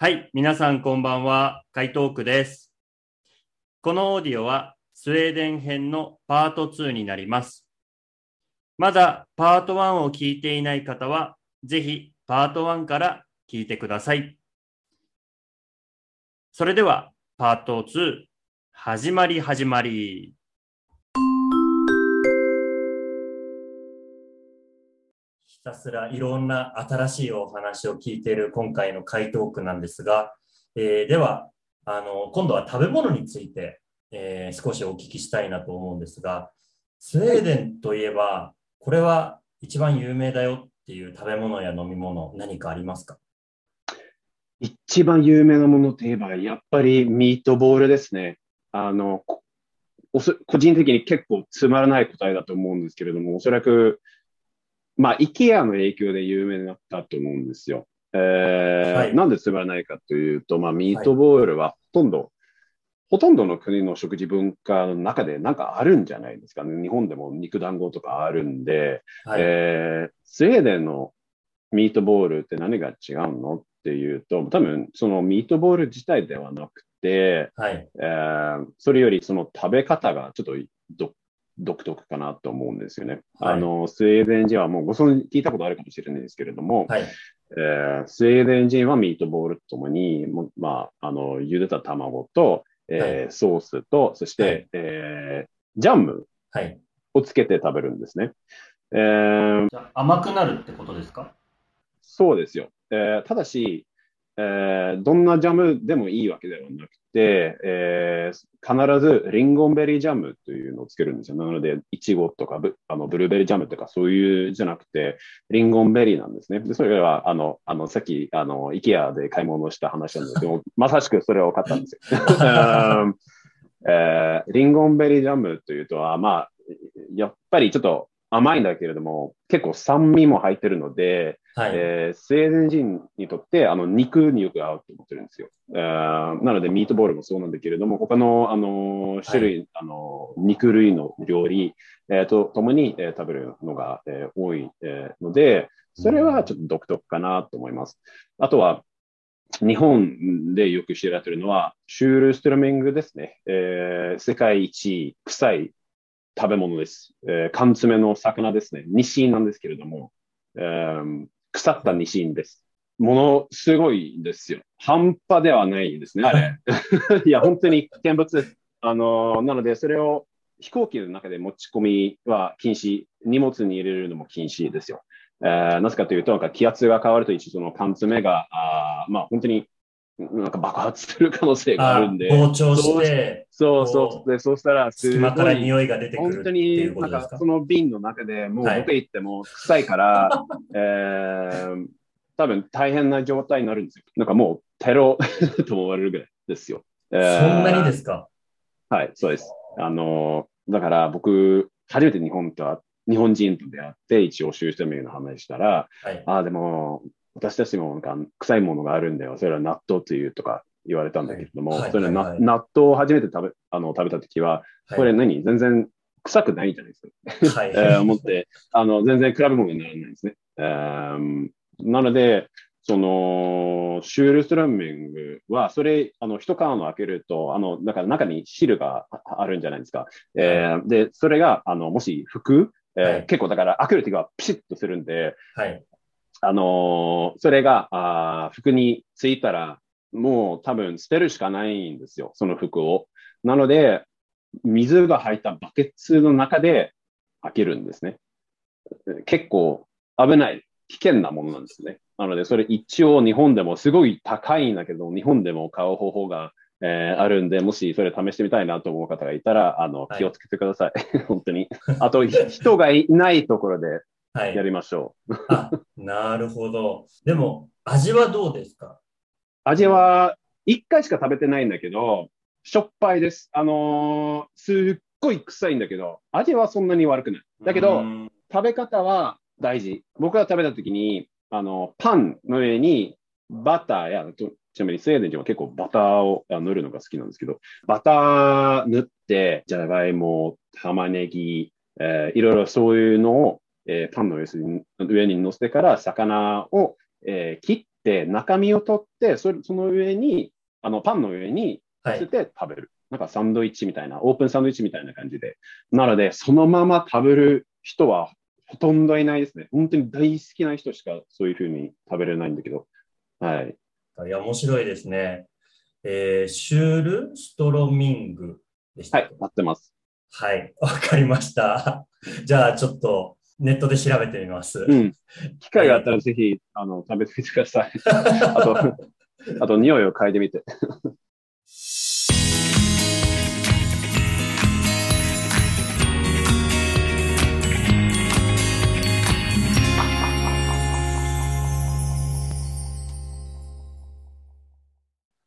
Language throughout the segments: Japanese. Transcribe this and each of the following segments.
はい、皆さんこんばんは、海東区です。このオーディオはスウェーデン編のパート2になります。まだパート1を聞いていない方は、ぜひパート1から聞いてください。それでは、パート2、始まり始まり。たすらいろんな新しいお話を聞いている今回の回答区なんですが、えーではあの、今度は食べ物について、えー少しお聞きしたいなと思うんですが、スウェーデンといえば、これは一番有名だよっていう食べ物や飲み物、何かありますか？一番有名なものといえば、やっぱりミートボールですね。あの、個人的に結構つまらない答えだと思うんですけれども、おそらく、まあ、IKEA の影響で有名になったと思うんですよ。えーはいなんでつまらないかというと、まあ、ミートボールはほとんど、ほとんどの国の食事文化の中でなんかあるんじゃないですかね。日本でも肉団子とかあるんで、はい。えースウェーデンのミートボールって何が違うのっていうと、多分そのミートボール自体ではなくて、はい。えーそれよりその食べ方がちょっとど独特かなと思うんですよね。はいあのスウェーデン人はもうご存知聞いたことあるかもしれないですけれども、はい。えースウェーデン人はミートボールとともに、もまあ、あの茹でた卵と、えーソースと、そして、はいえージャムはい。をつけて食べるんですね。えー甘くなるってことですか？そうですよ。えーただし、えーどんなジャムでもいいわけではなくて、えー必ずリンゴンベリージャムというのをつけるんですよ。なので、イチゴとかブあのブルーベリージャムとかそういうじゃなくて、リンゴンベリーなんですね。でそれは、あの、あのさっき、あの、イケアで買い物した話なんですけど、まさしくそれを買ったんですよ。うんえーリンゴンベリージャムというと、あまあ、やっぱりちょっと甘いんだけれども、結構酸味も入ってるので、はい。えースウェーデン人にとってあの肉によく合うと思ってるんですよ。えーなので、ミートボールもそうなんだけれども、他の、あの種類、あの肉類の料理、えーとともに、えー食べるのが、えー多い、えーので、それはちょっと独特かなと思います。あとは、日本でよく知られているのは、シュールストラミングですね。えー世界一臭い食べ物です。えー缶詰の魚ですね。ニシンなんですけれども、えー腐ったニシンです。ものすごいですよ。半端ではないですね、あれ。いや、本当に危険物です。あのーなので、それを飛行機の中で持ち込みは禁止、荷物に入れるのも禁止ですよ。えーなぜかというと、なんか気圧が変わると一緒その缶詰が、あーまあ本当になんか爆発する可能性があるんで。膨張して、そうそう。で、そうしたらす間から匂いが出てくる本当になんかその瓶の中でもうはいどこへ行っても臭いから、えー多分大変な状態になるんですよ。なんかもうテロ と思われるぐらいですよ。えーそんなにですか？はい、そうです。あのー、だから僕、初めて日本とは、日本人と出会って、一応、収集名の話したら、はい。ああ、でも、私たちもなんか臭いものがあるんだよ。それは納豆というとか言われたんだけれども、はいはいそれはな納豆を初めて食べあの食べたときは、これ何？全然臭くないじゃないですか。はい。えー思って、あの、全然比べ物にならないですね。えーなので、その、シュールストラミングは、それ、あの、一缶を開けると、あの、だから中に汁がああるんじゃないですか。えーで、それが、あの、もし服、えーはい結構だから開ける時はピシッとするんで、はい。あのーそれがあー服についたら、もう多分捨てるしかないんですよ、その服を。なので、水が入ったバケツの中で開けるんですね。結構危ない、危険なものなんですね。なので、それ一応日本でもすごい高いんだけど、日本でも買う方法が、えーあるんで、もしそれ試してみたいなと思う方がいたら、あの、はい気をつけてください。本当に。あと、ひ人がいないところではいや。りましょう。あ、なるほど。でも、味はどうですか？味は一回しか食べてないんだけど、しょっぱいです。あのーすっごい臭いんだけど、味はそんなに悪くない。だけど、うん食べ方は大事。僕が食べた時に、あの、パンの上にバターや、とちなみにスウェーデン人は結構バターをあ塗るのが好きなんですけど、バター塗って、じゃがいも、玉ねぎ、えーいろいろそういうのを、えーパンの上に上に乗せてから魚を、えー切って、て、中身を取って、それその上に、あのパンの上に乗せはい。て食べる。なんかサンドイッチみたいな、オープンサンドイッチみたいな感じで。なので、そのまま食べる人はほとんどいないですね。本当に大好きな人しかそういうふうに食べれないんだけど。はい。いや、面白いですね。えーシュール・ストロミングでした。はい合ってます。はい。わかりました。じゃあ、ちょっとネットで調べてみます。うん。機会があったらぜひ、あの、食べてみてください。あと、あと、匂いを嗅いでみて。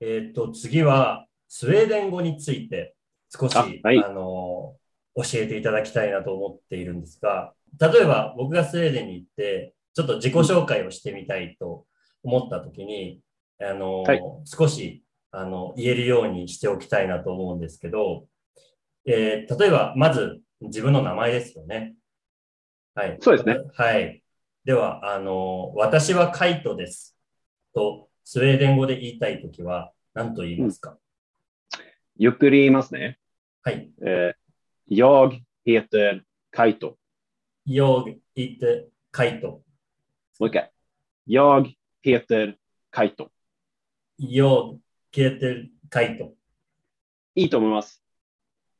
えっと、次は、スウェーデン語について少し、あはいあの、教えていただきたいなと思っているんですが、例えば僕がスウェーデンに行って、ちょっと自己紹介をしてみたいと思ったときに、あの、はい少し、あの、言えるようにしておきたいなと思うんですけど、えー例えば、まず自分の名前ですよね。はい。そうですね。はい。では、あの、私はカイトです。と、スウェーデン語で言いたいときは、何と言いますか、ゆっくり言いますね。はい。えー、jag heter Kaito。Jag heter カイト。もう一回。jag heter Kaito。Jag heter カイト。いいと思います。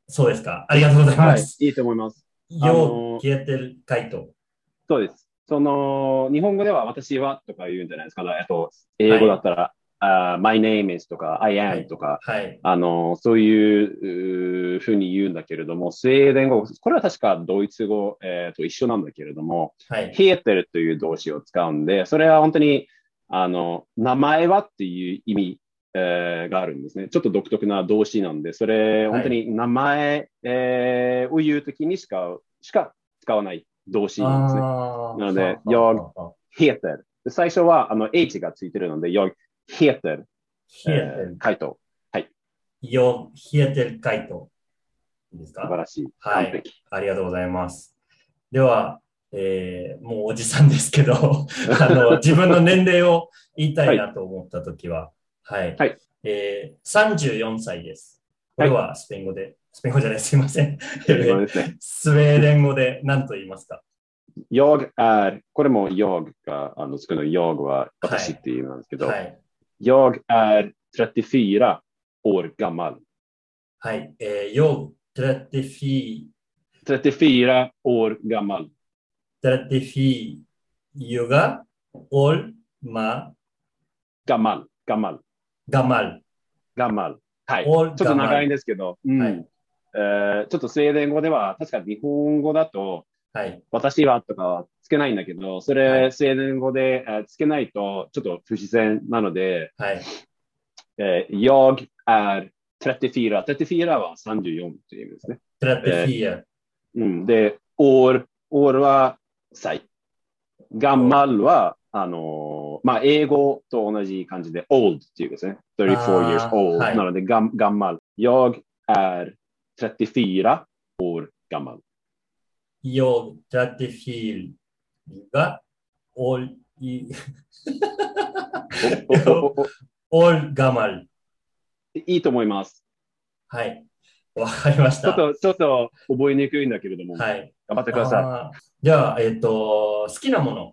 そうですか。ありがとうございます。いいと思います。あ Jag の heter カイト。そうです。その、日本語では私はとか言うんじゃないですか。えっと、英語だったら、あ my name is とか I はい am とか、はい。あの、そういうふうに言うんだけれども、スウェーデン語、これは確かドイツ語、えーと一緒なんだけれども、はい。heter という動詞を使うんで、それは本当に、あの、名前はっていう意味、えーがあるんですね。ちょっと独特な動詞なんで、それ、本当に名前、えーを言うときにしか、しか使わない動詞なんですね。なのではあ jag はあはあ heter。で最初は、あの、H がついてるので、jag heter、heter えー、回答。Jag heter カイト。いいですか素晴らしい。はい。ありがとうございます。では、えーもうおじさんですけど、あの、自分の年齢を言いたいなと思ったときは、はい。はいえー、34歳です。これはスペイン語で、スペイン語じゃない、すいません。スウェーデン語で何と言いますか？Jag är、これも jag が、あの、つくの jag は私っていう意味なんですけど、はい。Jag är 34 år gammal。はい。えー、jag 34 34 år gammal。34 juga ol ma gammal。gammal。gamal. gammal。はい。ちょっと長いんですけど、うんはいえーちょっとスウェーデン語では、確か日本語だと、はい。私はとかはつけないんだけど、そはれ、いスウェーデン語で、えーつけないとちょっと不自然なので、はい。えー、jag är 34。34は34という意味ですね。34. うん、で、år、år は歳。gammal は、あのーまあ、英語と同じ感じで old っていうですね。34 years old、はいなので、gam- gammal。jag är 34 år gammal。Jag 34 juga ol i おおおお ol gamal. いいと思います。はい。わかりました。ちょっと、ちょっと覚えにくいんだけれども、はい。頑張ってください。じゃあ、えっ、と、好きなもの。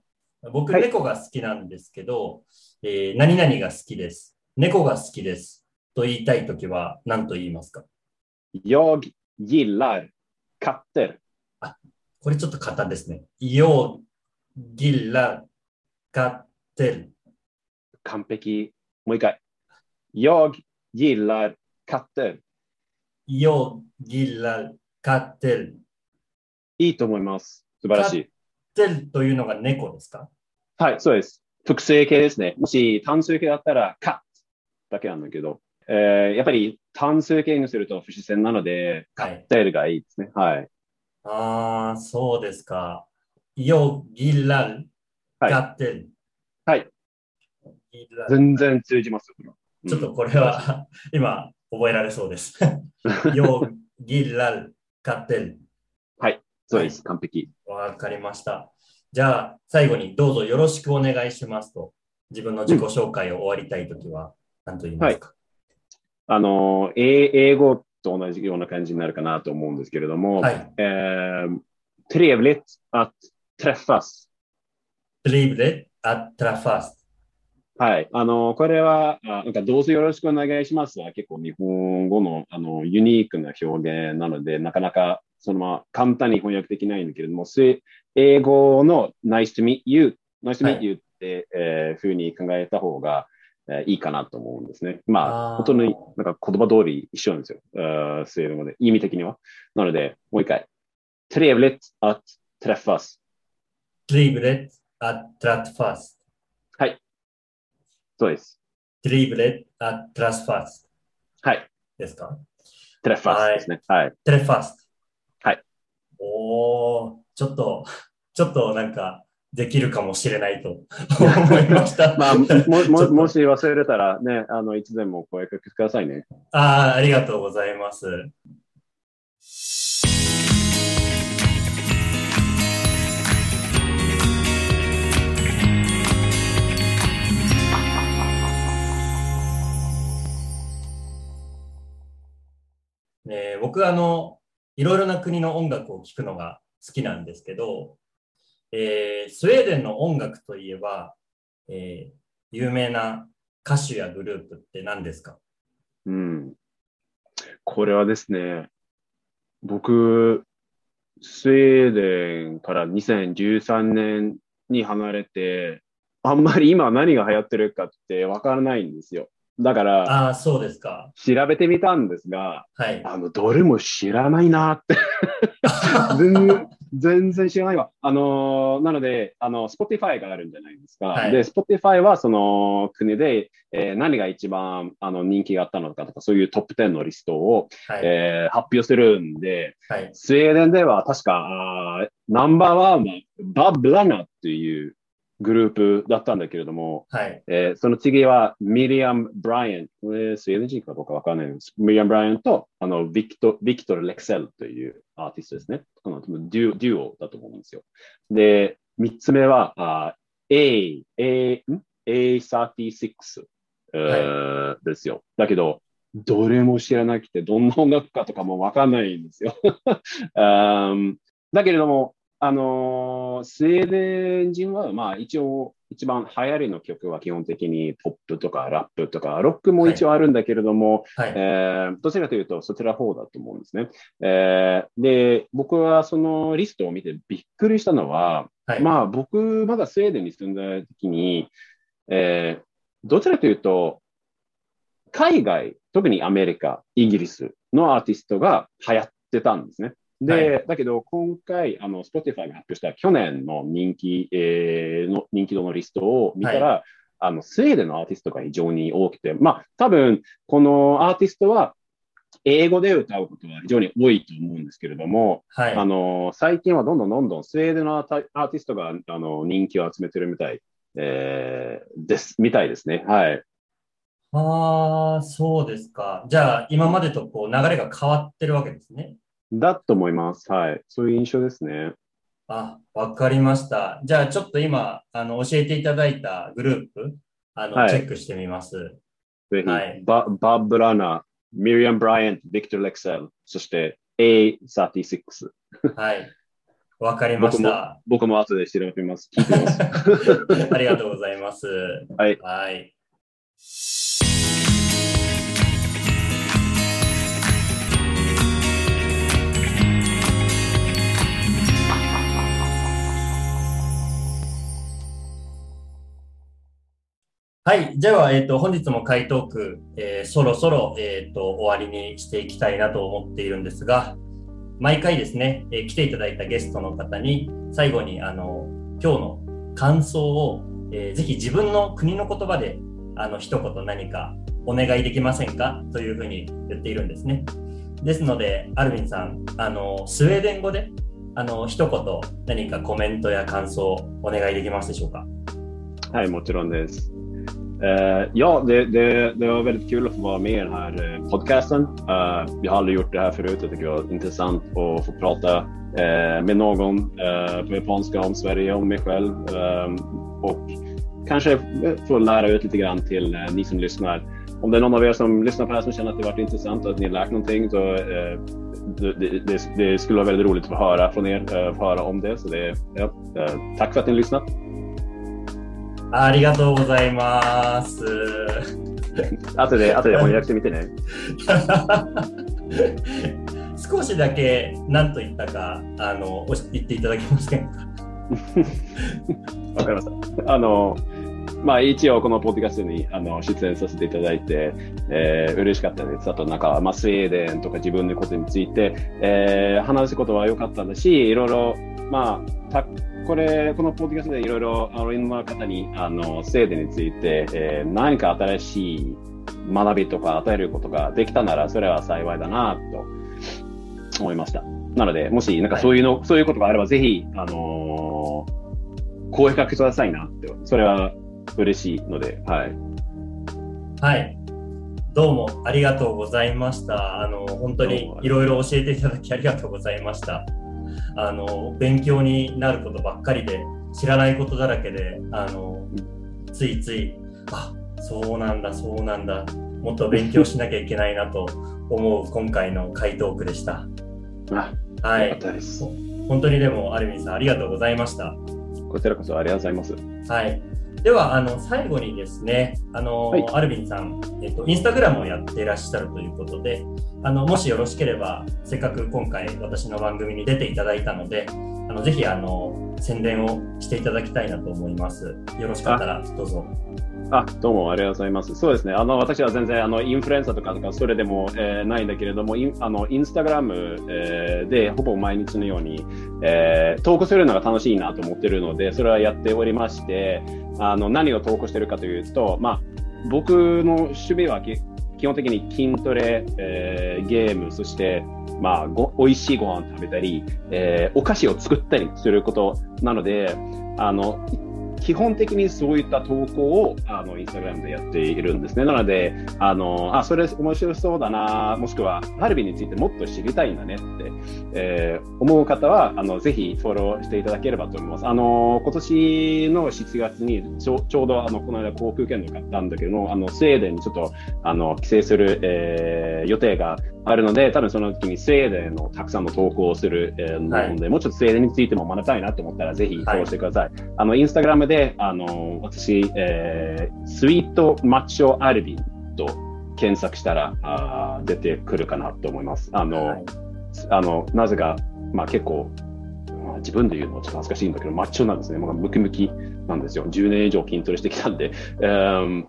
僕、はい猫が好きなんですけど、えー何々が好きです。猫が好きです。と言いたいときは何と言いますか jag gillar katter. これちょっと簡単ですね。Jag gillar katter. 完璧。もう一回。jag gillar katter. Jag gillar katter. いいと思います。素晴らしい。katter というのが猫ですか？はい、そうです。複数形ですね。もし単数形だったら、カッだけなんだけど、えーやっぱり単数形にすると不自然なので、はい。テールがいいですね。はい。ああ、そうですか。Jag gillar はい katter. はい。全然通じます。ちょっとこれは 今覚えられそうです。Jag gillar katter. そうです。完璧。わかりました。じゃあ、最後にどうぞよろしくお願いしますと自分の自己紹介を終わりたいときは何と言いますか、あの、英語と同じような感じになるかなと思うんですけれども、はい。eh, trevligt att träffas. Trevligt att träffas. はい。あの、これは、あなんか、どうぞよろしくお願いしますは、結構日本語の、あの、ユニークな表現なので、なかなか、そのまま簡単に翻訳できないんだけれども、す英語の nice to meet you, nice to はい meet you って、えーふうに考えた方が、えーいいかなと思うんですね。まあ、あー本当になんか言葉通り一緒なんですよ。あースウェーデン語で、意味的には。なので、もう一回。trevligt att träffas. Trevligt att träffas. そうです。Trevligt att träffas. はい。ですか？Träffas ですね。はい。träffas. はい。おー、ちょっと、ちょっとなんか、できるかもしれないと 思いました。まあ、ももともし忘れたらね、あの、いつでも声かけてくださいね。ああ、ありがとうございます。えー僕あの、いろいろな国の音楽を聴くのが好きなんですけど、えースウェーデンの音楽といえば、えー有名な歌手やグループって何ですか？うん。これはですね、僕、スウェーデンから2013年に離れて、あんまり今何が流行ってるかってわからないんですよ。だから、ああ、そうですか。調べてみたんですが、はい。あの、どれも知らないなって全然、全然知らないわ。あのーなので、あの、Spotify があるんじゃないですか。はいで、Spotify はその国で、えー何が一番あの人気があったのかとか、そういうトップ10のリストを、はい。えー発表するんで、はい。スウェーデンでは確か、ナンバーワンはバブラナっていうグループだったんだけれども、はい。えーその次はミリアム・ブライアン。これスウェーデン人かどうかわかんないんです。ミリアム・ブライアンとあのビクトビクトル・レクセルというアーティストですね。あのデュデュオだと思うんですよ。で、三つ目はあ A、A、ん？A36、えーですよ。だけど、どれも知らなくて、どんな音楽かとかもわかんないんですよ。うんだけれども、あのースウェーデン人は、まあ一応、一番流行りの曲は基本的にポップとかラップとか、ロックも一応あるんだけれども、はい。えーどちらかというとそちら方だと思うんですね。えーで、僕はそのリストを見てびっくりしたのは、はい。まあ僕、まだスウェーデンに住んだ時に、えーどちらかというと、海外、特にアメリカ、イギリスのアーティストが流行ってたんですね。で、はだけど今回、あの、Spotify が発表した去年の人気、えーの人気度のリストを見たら、あの、スウェーデンのアーティストが非常に多くて、まあ、多分、このアーティストは、英語で歌うことは非常に多いと思うんですけれども、はい。あの、最近はどんどんどんどんスウェーデンのアータアーティストがあの人気を集めてるみたい、えーです、みたいですね。はい。ああ、そうですか。じゃあ、今までとこう流れが変わってるわけですね。だと思います。はい。そういう印象ですね。あ、わかりました。じゃあ、ちょっと今、あの、教えていただいたグループ、あの、はいチェックしてみます。ぜひ、はいババブ・ラナ、ミリアム・ブライアン、ビクトル・レクセル、そして A36。はい。わかりました。僕も後で調べます。聞いてみます。ありがとうございます。はい。はい。はい。では、えっ、と、本日も回答区、えーそろそろ、えっ、と、終わりにしていきたいなと思っているんですが、毎回ですね、え来ていただいたゲストの方に、最後に、あの、今日の感想を、えーぜひ自分の国の言葉で、あの、一言何かお願いできませんか？というふうに言っているんですね。ですので、アルビンさん、あの、スウェーデン語で、あの、一言何かコメントや感想をお願いできますでしょうか？はい、もちろんです。Eh, ja, det, det, det var väldigt kul att få vara med i den här eh, podcasten. Eh, jag har aldrig gjort det här förut. Jag tycker det var intressant att få prata med någon på japanska om Sverige, om mig själv. Ehm, och kanske få lära ut lite grann till ni som lyssnar. Om det är någon av er som lyssnar på det här som känner att det varit intressant och att ni har lärt någonting så det, det, det, skulle vara väldigt roligt att få höra från er, eh, få höra om det. Så det ja, tack för att ni har lyssnat. ありがとうございます。後で、後で翻訳してみてね。少しだけ何と言ったかあの言っていただけませんか？わかりました。あの、まあ一応このポッドキャストにあの出演させていただいて、えー、嬉しかったです。あとなんか、まあスウェーデンとか自分のことについて、えー、話すことは良かったし、いろいろ、まあ、たこれ、このポッドキャストでいろいろ、あの、いろんな方に、あの、スウェーデンについて、えー、何か新しい学びとか与えることができたなら、それは幸いだな、と思いました。なので、もし、なんかそういうの、はい、そういうことがあれば、ぜひ、あのー、声かけくださいなって、それは嬉しいので、はい。はい。どうもありがとうございました。あの、本当にいろいろ教えていただきありがとうございました。あの、勉強になることばっかりで、知らないことだらけで、あの、ついつい、あ、そうなんだ、そうなんだ、もっと勉強しなきゃいけないなと思う今回の回答句でした。あ、はい。本当にでも、アルミンさん、ありがとうございました。こちらこそありがとうございます。はい。では、あの、最後にですね、あの、はいアルビンさん、えっと、インスタグラムをやっていらっしゃるということで、あの、もしよろしければ、せっかく今回私の番組に出ていただいたので、あの、ぜひ、あの、宣伝をしていただきたいなと思います。よろしかったら、どうぞ。あ、どうもありがとうございます。そうですね。あの、私は全然、あの、インフルエンサーとかとか、それでも、えーないんだけれども、インあの、インスタグラム、えーで、ほぼ毎日のように、えー投稿するのが楽しいなと思ってるので、それはやっておりまして、あの、何を投稿してるかというと、まあ、僕の趣味はき基本的に筋トレ、えーゲーム、そして、まあ、ご、美味しいご飯食べたり、えーお菓子を作ったりすることなので、あの、基本的にそういった投稿をあのインスタグラムでやっているんですね。なので、あのあそれ面白そうだな、もしくはハルビについてもっと知りたいんだねって、えー思う方はあのぜひフォローしていただければと思います。あの今年の7月にちょうどあのこの間航空券を買ったんだけども、あのスウェーデンにちょっとあの帰省する、えー予定があるので、多分その時にスウェーデンのたくさんの投稿をする、えーはいので、もうちょっとスウェーデンについても学びたいなと思ったら、ぜひフォローしてください。あの、インスタグラムで、あの、私、えースイートマッチョアルビンと検索したら、あー出てくるかなと思います。あの、はいあの、なぜか、まあ結構、まあ自分で言うのはちょっと恥ずかしいんだけど、マッチョなんですね。まあ、ムキムキなんですよ。10年以上筋トレしてきたんで。うん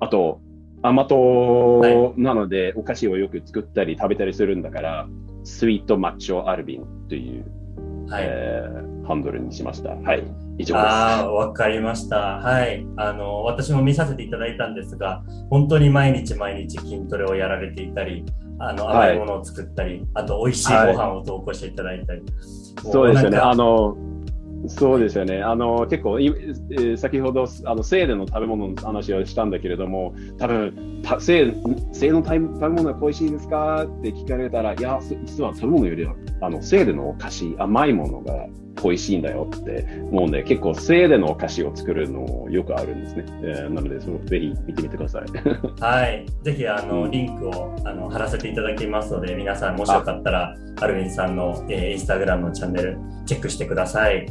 あと、甘党なので、お菓子をよく作ったり食べたりするんだから、スイートマッチョアルビンという、はい。えーハンドルにしました。はい。以上です。ああ、わかりました。はい。あの、私も見させていただいたんですが、本当に毎日毎日筋トレをやられていたり、あの、はい甘いものを作ったり、あと、美味しいご飯を投稿していただいたり。そうですよね。あの、そうですよね。あの、結構、いえー先ほど、あの、スウェーデンの食べ物の話をしたんだけれども、多分、たスウェーデンスウェーデンの食べ食べ物は恋しいですか？って聞かれたら、いや、す実は食べ物よりは、あの、スウェーデンのお菓子、甘いものが恋しいんだよって思うんで、結構、スウェーデンのお菓子を作るのよくあるんですね。えーなので、そのぜひ見てみてください。はい。ぜひ、あの、うんリンクをあの貼らせていただきますので、皆さん、もしよかったら、アルヴィンさんの、えーインスタグラムのチャンネル、チェックしてください。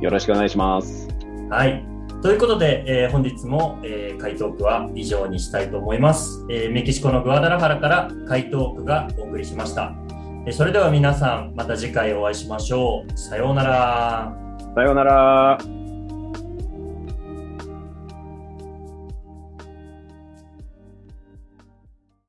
よろしくお願いします。はい。ということで、えー本日も、えー回答句は以上にしたいと思います、えーメキシコのグアダラハラから回答句がお送りしました。えーそれでは皆さん、また次回お会いしましょう。さようなら。さようなら。